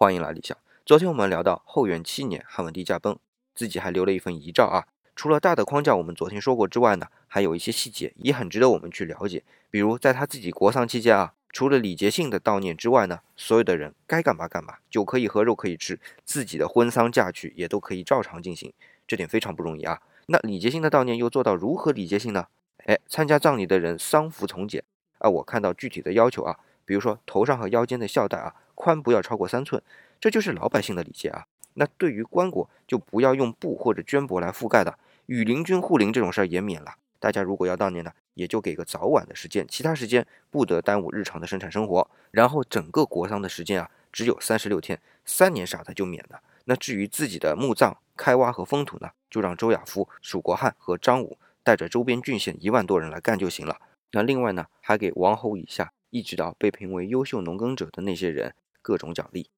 欢迎来理想。昨天我们聊到后元七年汉文帝驾崩，自己还留了一份遗诏啊。除了大的框架我们昨天说过之外呢，还有一些细节也很值得我们去了解。比如在他自己国丧期间啊，除了礼节性的悼念之外呢，所有的人该干嘛干嘛，酒可以喝，肉可以吃，自己的婚丧嫁娶也都可以照常进行，这点非常不容易啊。那礼节性的悼念又做到如何礼节性呢？哎，参加葬礼的人丧服从简啊，我看到具体的要求啊，比如说头上和腰间的孝带啊，宽不要超过三寸。这就是老百姓的礼节啊。那对于棺椁，就不要用布或者绢帛来覆盖的。与邻军护灵这种事儿也免了。大家如果要悼念呢，也就给个早晚的时间，其他时间不得耽误日常的生产生活。然后整个国丧的时间啊，只有三十六天，三年啥的就免了。那至于自己的墓葬开挖和封土呢，就让周亚夫、蜀国汉和张武带着周边郡县一万多人来干就行了。那另外呢，还给王侯以下一直到被评为优秀农耕者的那些人各种奖励。